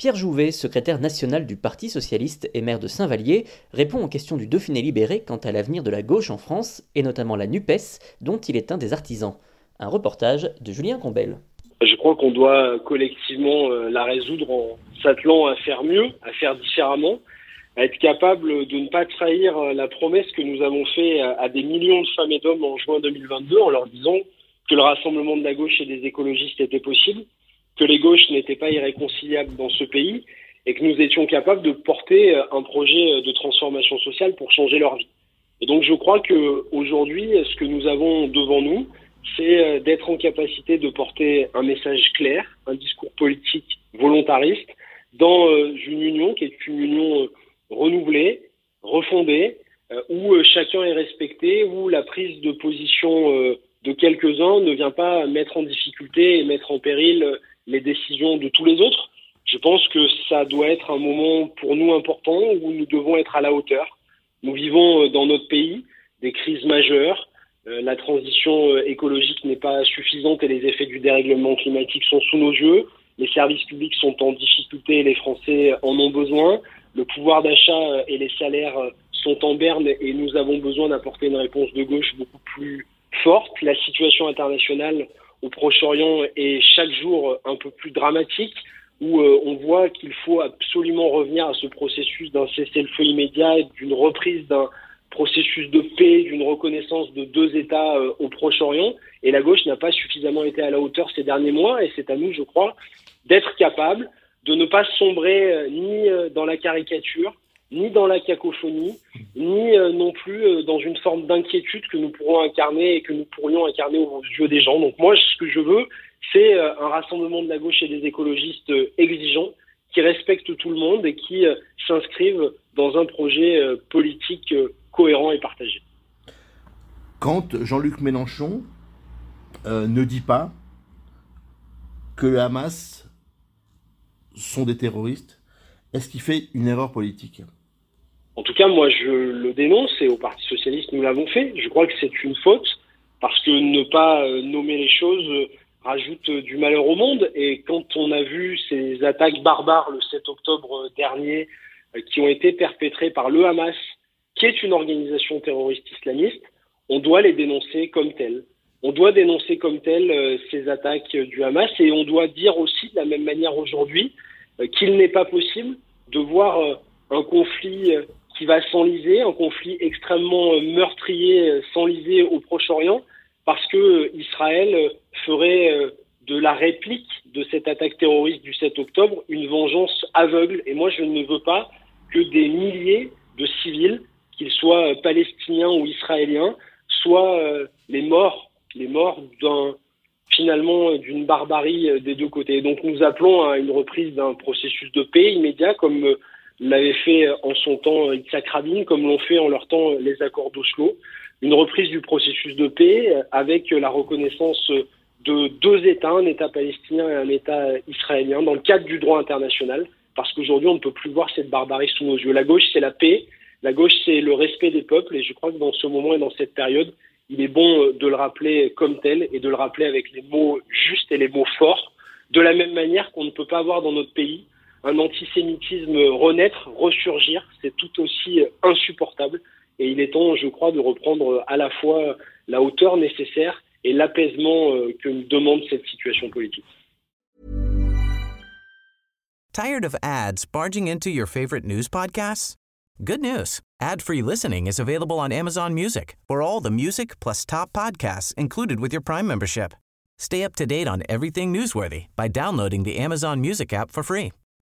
Pierre Jouvet, secrétaire national du Parti socialiste et maire de Saint-Vallier, répond aux questions du Dauphiné libéré quant à l'avenir de la gauche en France, et notamment la NUPES, dont il est un des artisans. Un reportage de Julien Combel. Je crois qu'on doit collectivement euh, la résoudre en s'attelant à faire mieux, à faire différemment, à être capable de ne pas trahir euh, la promesse que nous avons faite à des millions de femmes et d'hommes en juin 2022 en leur disant que le rassemblement de la gauche et des écologistes était possible, que les gauches n'étaient pas irréconciliables dans ce pays et que nous étions capables de porter euh, un projet euh, de transformation sociale pour changer leur vie. Et donc je crois que aujourd'hui, ce que nous avons devant nous, c'est euh, d'être en capacité de porter un message clair, un discours politique volontariste dans une union qui est une union renouvelée, refondée, où chacun est respecté, où la prise de position de quelques-uns ne vient pas mettre en difficulté et mettre en péril les décisions de tous les autres. Je pense que ça doit être un moment pour nous important où nous devons être à la hauteur. Nous vivons euh, dans notre pays des crises majeures. Euh, la transition euh, écologique n'est pas suffisante et les effets du dérèglement climatique sont sous nos yeux. Les services publics sont en difficulté et les Français en ont besoin. Le pouvoir d'achat et les salaires sont en berne et nous avons besoin d'apporter une réponse de gauche beaucoup plus forte. La situation internationale au Proche-Orient est chaque jour un peu plus dramatique, où euh, on voit qu'il faut absolument revenir à ce processus d'un cessez-le-feu immédiat d'une reprise d'un processus de paix, d'une reconnaissance de deux États euh, au Proche-Orient. Et la gauche n'a pas suffisamment été à la hauteur ces derniers mois, et c'est à nous, je crois, d'être capable de ne pas sombrer euh, ni dans la caricature, ni dans la cacophonie, ni euh, non plus euh, dans une forme d'inquiétude que nous pourrons incarner et que nous pourrions incarner aux yeux des gens. Donc moi, ce que je veux, c'est euh, un rassemblement de la gauche et des écologistes exigeants qui respectent tout le monde et qui s'inscrivent dans un projet politique cohérent et partagé. Quand Jean-Luc Mélenchon ne dit pas que le Hamas sont des terroristes, est-ce qu'il fait une erreur politique? En tout cas, moi, je le dénonce et au Parti socialiste, nous l'avons fait. Je crois que c'est une faute parce que ne pas euh, nommer les choses euh, rajoute euh, du malheur au monde. Et quand on a vu ces attaques barbares le 7 octobre dernier qui ont été perpétrées par le Hamas, qui est une organisation terroriste islamiste, on doit les dénoncer comme telles. On doit dénoncer comme telles ces attaques du Hamas et on doit dire aussi de la même manière aujourd'hui qu'il n'est pas possible de voir un conflit qui va s'enliser, un conflit extrêmement euh, meurtrier euh, s'enliser au Proche-Orient, parce que euh, Israël ferait de la réplique de cette attaque terroriste du 7 octobre une vengeance aveugle. Et moi, je ne veux pas que des milliers de civils, qu'ils soient palestiniens ou israéliens, soient les morts, les morts d'un finalement d'une barbarie des deux côtés. Donc nous appelons à une reprise d'un processus de paix immédiat, comme l'avait fait en son temps Yitzhak Rabin, comme l'ont fait en leur temps les accords d'Oslo. Une reprise du processus de paix avec la reconnaissance de deux États, un État palestinien et un État israélien, dans le cadre du droit international, parce qu'aujourd'hui, on ne peut plus voir cette barbarie sous nos yeux. La gauche, c'est la paix, la gauche, c'est le respect des peuples, et je crois que dans ce moment et dans cette période, il est bon de le rappeler comme tel et de le rappeler avec les mots justes et les mots forts, de la même manière qu'on ne peut pas avoir dans notre pays un antisémitisme renaître, ressurgir, c'est tout aussi insupportable. Et il est temps, je crois, de reprendre à la fois la hauteur nécessaire et l'apaisement euh, que nous demande cette situation politique. Tired of ads barging into your favorite news podcasts? Good news. Ad-free listening is available on Amazon Music for all the music plus top podcasts included with your Prime membership. Stay up to date on everything newsworthy by downloading the Amazon Music app for free